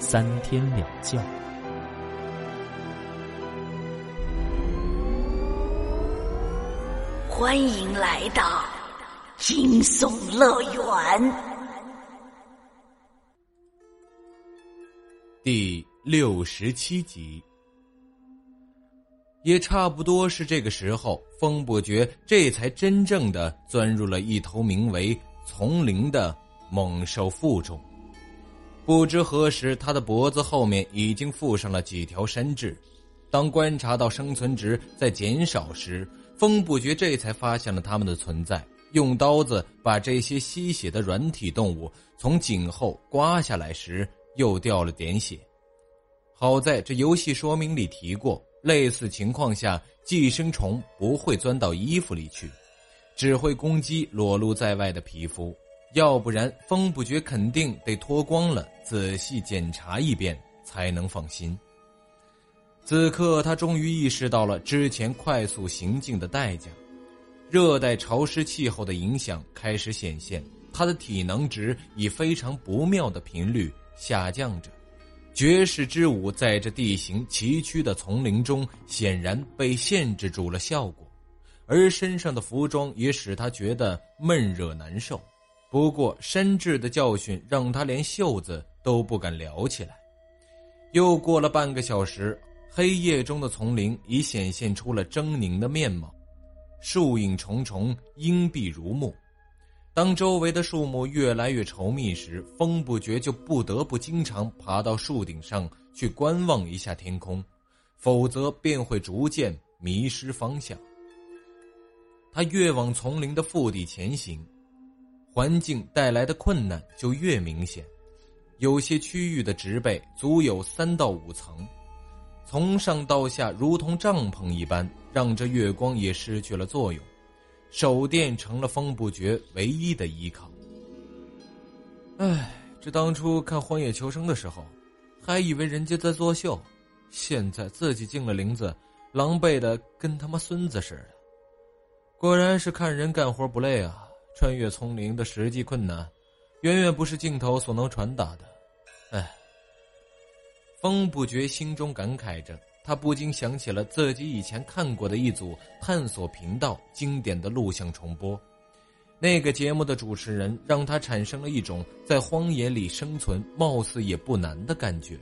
三天两觉。欢迎来到惊悚乐园第六十七集。也差不多是这个时候，风不觉这才真正的钻入了一头名为“丛林”的猛兽腹中。不知何时，他的脖子后面已经附上了几条山痣。当观察到生存值在减少时，风不觉这才发现了他们的存在，用刀子把这些吸血的软体动物从颈后刮下来时，又掉了点血。好在这游戏说明里提过。类似情况下，寄生虫不会钻到衣服里去，只会攻击裸露在外的皮肤。要不然，风不觉肯定得脱光了，仔细检查一遍才能放心。此刻，他终于意识到了之前快速行进的代价。热带潮湿气候的影响开始显现，他的体能值以非常不妙的频率下降着。绝世之舞在这地形崎岖的丛林中，显然被限制住了效果，而身上的服装也使他觉得闷热难受。不过山治的教训让他连袖子都不敢撩起来。又过了半个小时，黑夜中的丛林已显现出了狰狞的面貌，树影重重，阴蔽如目。当周围的树木越来越稠密时，风不觉就不得不经常爬到树顶上去观望一下天空，否则便会逐渐迷失方向。他越往丛林的腹地前行，环境带来的困难就越明显。有些区域的植被足有三到五层，从上到下如同帐篷一般，让这月光也失去了作用。手电成了风不觉唯一的依靠。唉，这当初看《荒野求生》的时候，还以为人家在作秀，现在自己进了林子，狼狈的跟他妈孙子似的。果然是看人干活不累啊！穿越丛林的实际困难，远远不是镜头所能传达的。唉，风不觉心中感慨着。他不禁想起了自己以前看过的一组探索频道经典的录像重播，那个节目的主持人让他产生了一种在荒野里生存貌似也不难的感觉。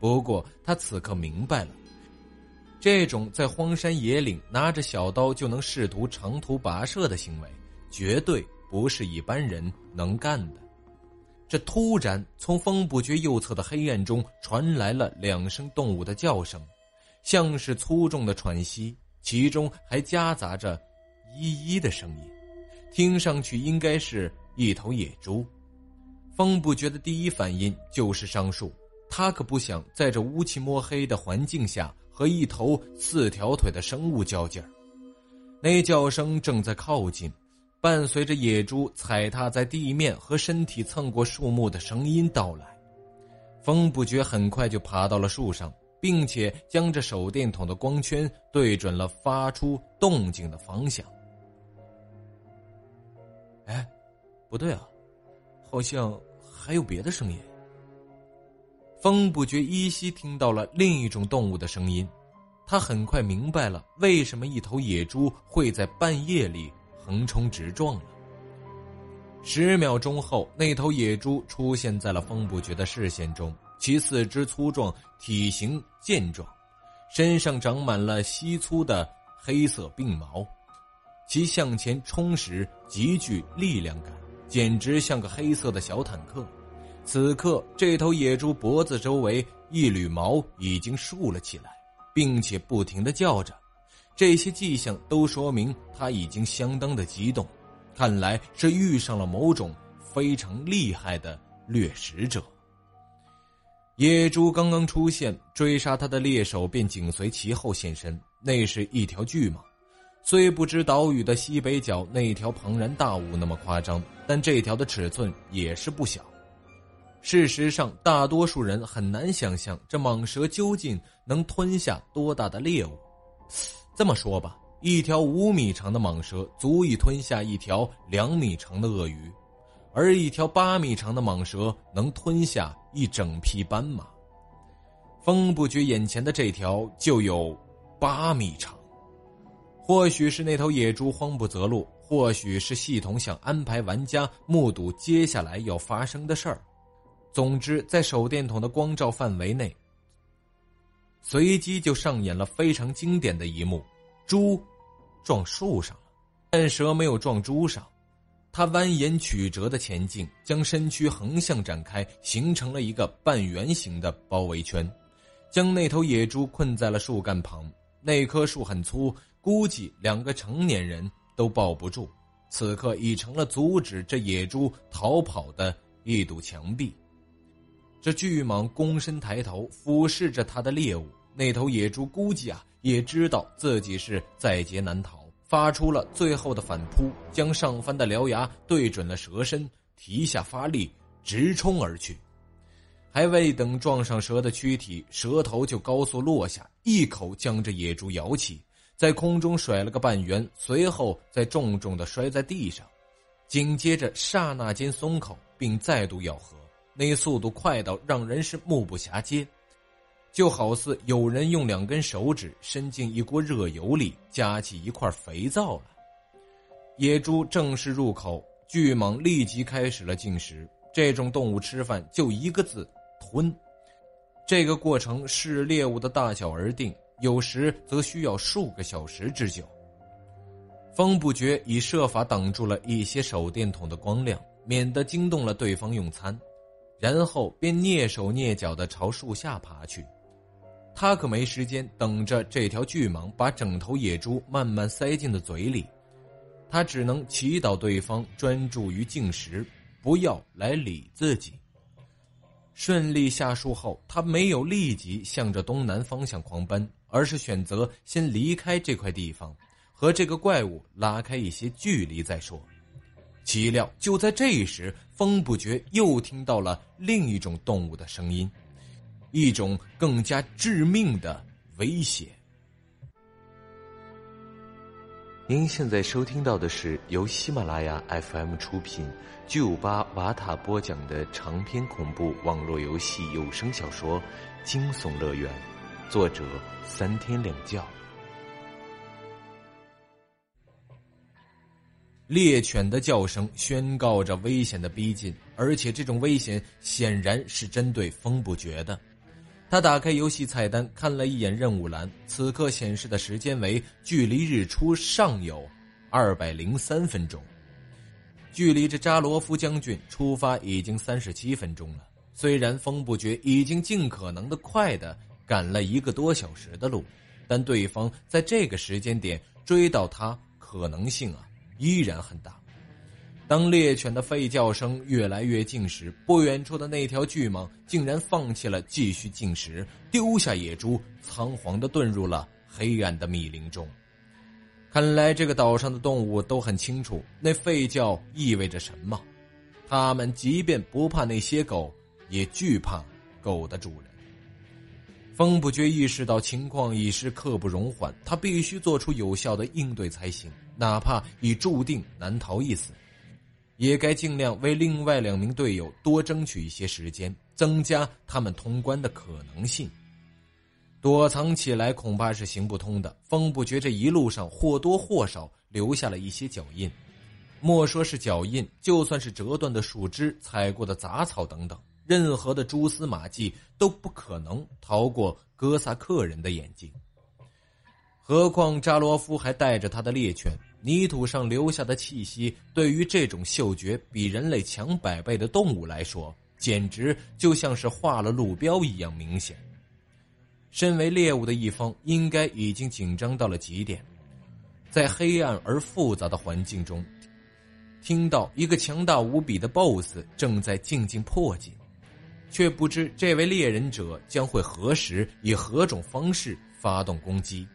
不过他此刻明白了，这种在荒山野岭拿着小刀就能试图长途跋涉的行为，绝对不是一般人能干的。这突然从风不觉右侧的黑暗中传来了两声动物的叫声。像是粗重的喘息，其中还夹杂着“咿咿”的声音，听上去应该是一头野猪。风不觉的第一反应就是上树，他可不想在这乌漆抹黑的环境下和一头四条腿的生物较劲儿。那叫声正在靠近，伴随着野猪踩踏在地面和身体蹭过树木的声音到来，风不觉很快就爬到了树上。并且将这手电筒的光圈对准了发出动静的方向。哎，不对啊，好像还有别的声音。风不觉依稀听到了另一种动物的声音，他很快明白了为什么一头野猪会在半夜里横冲直撞了。十秒钟后，那头野猪出现在了风不觉的视线中。其四肢粗壮，体型健壮，身上长满了稀粗的黑色鬓毛，其向前冲时极具力量感，简直像个黑色的小坦克。此刻，这头野猪脖子周围一缕毛已经竖了起来，并且不停的叫着，这些迹象都说明他已经相当的激动，看来是遇上了某种非常厉害的掠食者。野猪刚刚出现，追杀他的猎手便紧随其后现身。那是一条巨蟒，虽不知岛屿的西北角那条庞然大物那么夸张，但这条的尺寸也是不小。事实上，大多数人很难想象这蟒蛇究竟能吞下多大的猎物。这么说吧，一条五米长的蟒蛇足以吞下一条两米长的鳄鱼。而一条八米长的蟒蛇能吞下一整匹斑马。风不觉眼前的这条就有八米长，或许是那头野猪慌不择路，或许是系统想安排玩家目睹接下来要发生的事儿。总之，在手电筒的光照范围内，随即就上演了非常经典的一幕：猪撞树上了，但蛇没有撞猪上。他蜿蜒曲折的前进，将身躯横向展开，形成了一个半圆形的包围圈，将那头野猪困在了树干旁。那棵树很粗，估计两个成年人都抱不住。此刻已成了阻止这野猪逃跑的一堵墙壁。这巨蟒躬身抬头，俯视着他的猎物。那头野猪估计啊，也知道自己是在劫难逃。发出了最后的反扑，将上翻的獠牙对准了蛇身，提下发力，直冲而去。还未等撞上蛇的躯体，蛇头就高速落下，一口将这野猪咬起，在空中甩了个半圆，随后再重重的摔在地上，紧接着刹那间松口，并再度咬合，那速度快到让人是目不暇接。就好似有人用两根手指伸进一锅热油里，夹起一块肥皂来。野猪正式入口，巨蟒立即开始了进食。这种动物吃饭就一个字：吞。这个过程视猎物的大小而定，有时则需要数个小时之久。风不觉已设法挡住了一些手电筒的光亮，免得惊动了对方用餐，然后便蹑手蹑脚地朝树下爬去。他可没时间等着这条巨蟒把整头野猪慢慢塞进的嘴里，他只能祈祷对方专注于进食，不要来理自己。顺利下树后，他没有立即向着东南方向狂奔，而是选择先离开这块地方，和这个怪物拉开一些距离再说。岂料就在这时，风不觉又听到了另一种动物的声音。一种更加致命的威胁。您现在收听到的是由喜马拉雅 FM 出品、巨五八瓦塔播讲的长篇恐怖网络游戏有声小说《惊悚乐园》，作者三天两觉。猎犬的叫声宣告着危险的逼近，而且这种危险显然是针对风不绝的。他打开游戏菜单，看了一眼任务栏，此刻显示的时间为距离日出尚有二百零三分钟，距离这扎罗夫将军出发已经三十七分钟了。虽然风不绝已经尽可能的快的赶了一个多小时的路，但对方在这个时间点追到他可能性啊依然很大。当猎犬的吠叫声越来越近时，不远处的那条巨蟒竟然放弃了继续进食，丢下野猪，仓皇的遁入了黑暗的密林中。看来这个岛上的动物都很清楚那吠叫意味着什么，它们即便不怕那些狗，也惧怕狗的主人。风不觉意识到情况已是刻不容缓，他必须做出有效的应对才行，哪怕已注定难逃一死。也该尽量为另外两名队友多争取一些时间，增加他们通关的可能性。躲藏起来恐怕是行不通的。风不觉这一路上或多或少留下了一些脚印，莫说是脚印，就算是折断的树枝、踩过的杂草等等，任何的蛛丝马迹都不可能逃过哥萨克人的眼睛。何况扎罗夫还带着他的猎犬。泥土上留下的气息，对于这种嗅觉比人类强百倍的动物来说，简直就像是画了路标一样明显。身为猎物的一方，应该已经紧张到了极点。在黑暗而复杂的环境中，听到一个强大无比的 BOSS 正在静静迫近，却不知这位猎人者将会何时以何种方式发动攻击。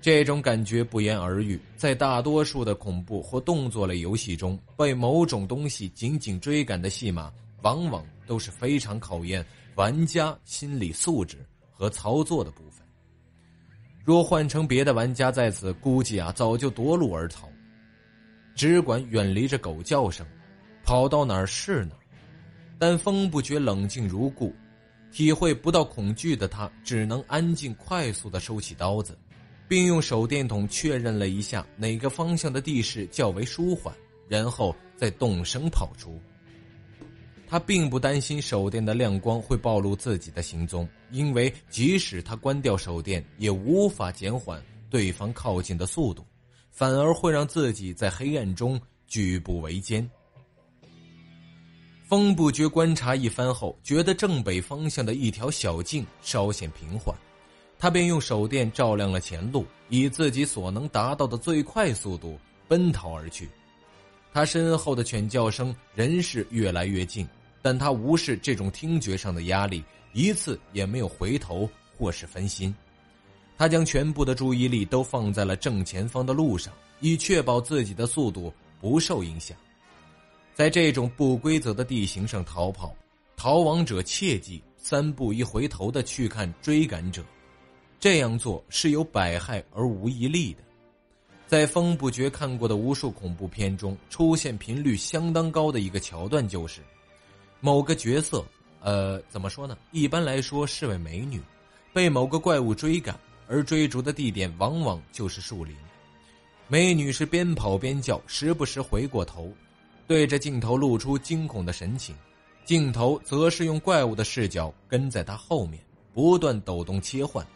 这种感觉不言而喻，在大多数的恐怖或动作类游戏中，被某种东西紧紧追赶的戏码，往往都是非常考验玩家心理素质和操作的部分。若换成别的玩家在此，估计啊早就夺路而逃，只管远离着狗叫声，跑到哪儿是哪儿。但风不觉冷静如故，体会不到恐惧的他，只能安静快速的收起刀子。并用手电筒确认了一下哪个方向的地势较为舒缓，然后再动身跑出。他并不担心手电的亮光会暴露自己的行踪，因为即使他关掉手电，也无法减缓对方靠近的速度，反而会让自己在黑暗中举步维艰。风不觉观察一番后，觉得正北方向的一条小径稍显平缓。他便用手电照亮了前路，以自己所能达到的最快速度奔逃而去。他身后的犬叫声仍是越来越近，但他无视这种听觉上的压力，一次也没有回头或是分心。他将全部的注意力都放在了正前方的路上，以确保自己的速度不受影响。在这种不规则的地形上逃跑，逃亡者切记三步一回头的去看追赶者。这样做是有百害而无一利的。在风不觉看过的无数恐怖片中，出现频率相当高的一个桥段就是，某个角色，呃，怎么说呢？一般来说是位美女，被某个怪物追赶，而追逐的地点往往就是树林。美女是边跑边叫，时不时回过头，对着镜头露出惊恐的神情，镜头则是用怪物的视角跟在他后面，不断抖动切换。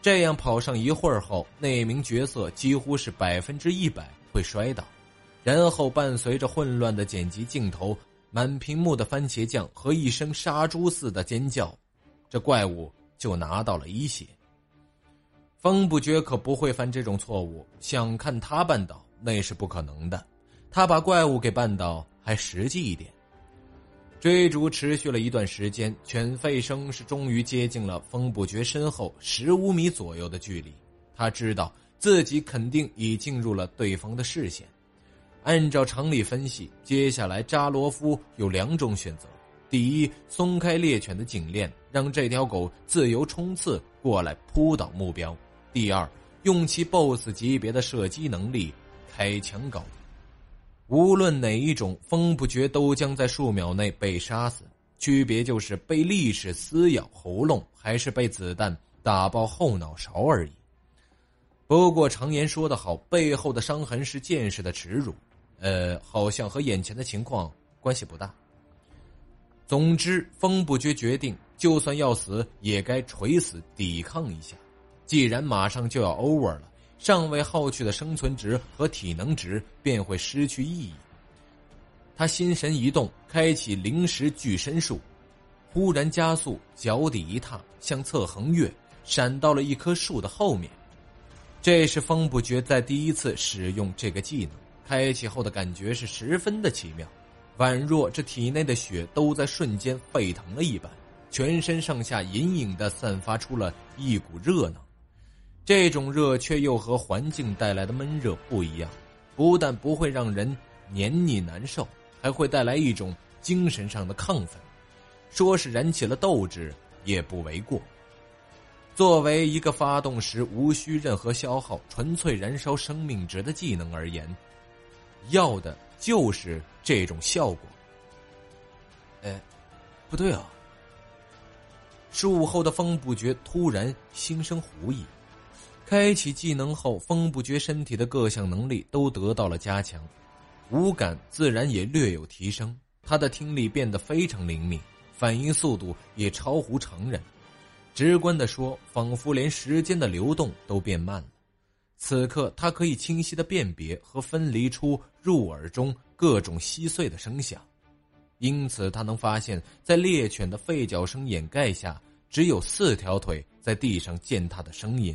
这样跑上一会儿后，那名角色几乎是百分之一百会摔倒，然后伴随着混乱的剪辑镜头、满屏幕的番茄酱和一声杀猪似的尖叫，这怪物就拿到了一血。风不觉可不会犯这种错误，想看他绊倒那是不可能的，他把怪物给绊倒还实际一点。追逐持续了一段时间，犬吠声是终于接近了风不觉身后十五米左右的距离。他知道自己肯定已进入了对方的视线。按照常理分析，接下来扎罗夫有两种选择：第一，松开猎犬的颈链，让这条狗自由冲刺过来扑倒目标；第二，用其 BOSS 级别的射击能力开枪搞定。无论哪一种，风不觉都将在数秒内被杀死，区别就是被利齿撕咬喉咙，还是被子弹打爆后脑勺而已。不过常言说得好，背后的伤痕是见识的耻辱，呃，好像和眼前的情况关系不大。总之，风不觉决定，就算要死，也该垂死抵抗一下。既然马上就要 over 了。尚未耗去的生存值和体能值便会失去意义。他心神一动，开启灵石巨身术，忽然加速，脚底一踏，向侧横跃，闪到了一棵树的后面。这是风不觉在第一次使用这个技能，开启后的感觉是十分的奇妙，宛若这体内的血都在瞬间沸腾了一般，全身上下隐隐的散发出了一股热能。这种热却又和环境带来的闷热不一样，不但不会让人黏腻难受，还会带来一种精神上的亢奋，说是燃起了斗志也不为过。作为一个发动时无需任何消耗、纯粹燃烧生命值的技能而言，要的就是这种效果。哎，不对啊！术后的风不觉突然心生狐疑。开启技能后，风不觉身体的各项能力都得到了加强，五感自然也略有提升。他的听力变得非常灵敏，反应速度也超乎常人。直观的说，仿佛连时间的流动都变慢了。此刻，他可以清晰的辨别和分离出入耳中各种稀碎的声响，因此他能发现，在猎犬的吠叫声掩盖下，只有四条腿在地上践踏的声音。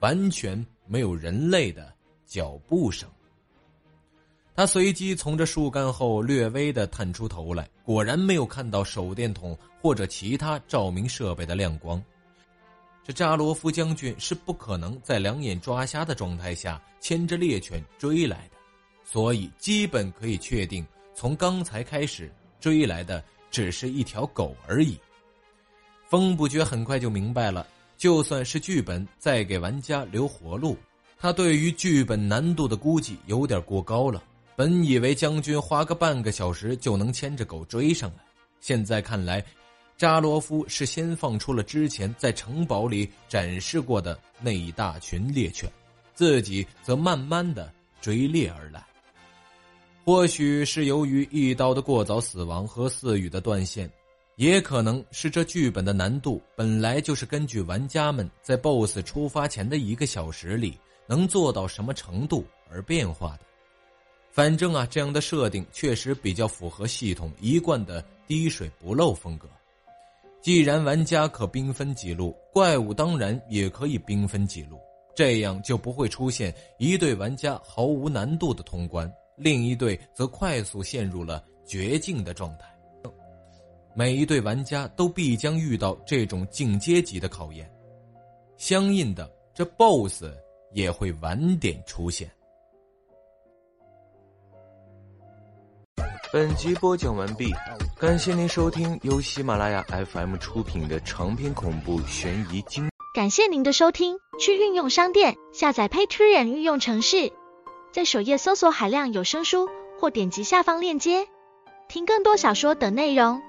完全没有人类的脚步声。他随即从这树干后略微的探出头来，果然没有看到手电筒或者其他照明设备的亮光。这扎罗夫将军是不可能在两眼抓瞎的状态下牵着猎犬追来的，所以基本可以确定，从刚才开始追来的只是一条狗而已。风不觉很快就明白了，就算是剧本再给玩家留活路，他对于剧本难度的估计有点过高了。本以为将军花个半个小时就能牵着狗追上来，现在看来，扎罗夫是先放出了之前在城堡里展示过的那一大群猎犬，自己则慢慢的追猎而来。或许是由于一刀的过早死亡和四羽的断线，也可能是这剧本的难度本来就是根据玩家们在 BOSS 出发前的一个小时里能做到什么程度而变化的。反正啊，这样的设定确实比较符合系统一贯的滴水不漏风格。既然玩家可兵分几路，怪物当然也可以兵分几路，这样就不会出现一队玩家毫无难度的通关，另一队则快速陷入了绝境的状态。每一对玩家都必将遇到这种进阶级的考验，相应的，这 BOSS 也会晚点出现。本集播讲完毕，感谢您收听由喜马拉雅 FM 出品的长篇恐怖悬疑惊。感谢您的收听，去运用商店下载 Patreon 运用城市，在首页搜索海量有声书，或点击下方链接听更多小说等内容。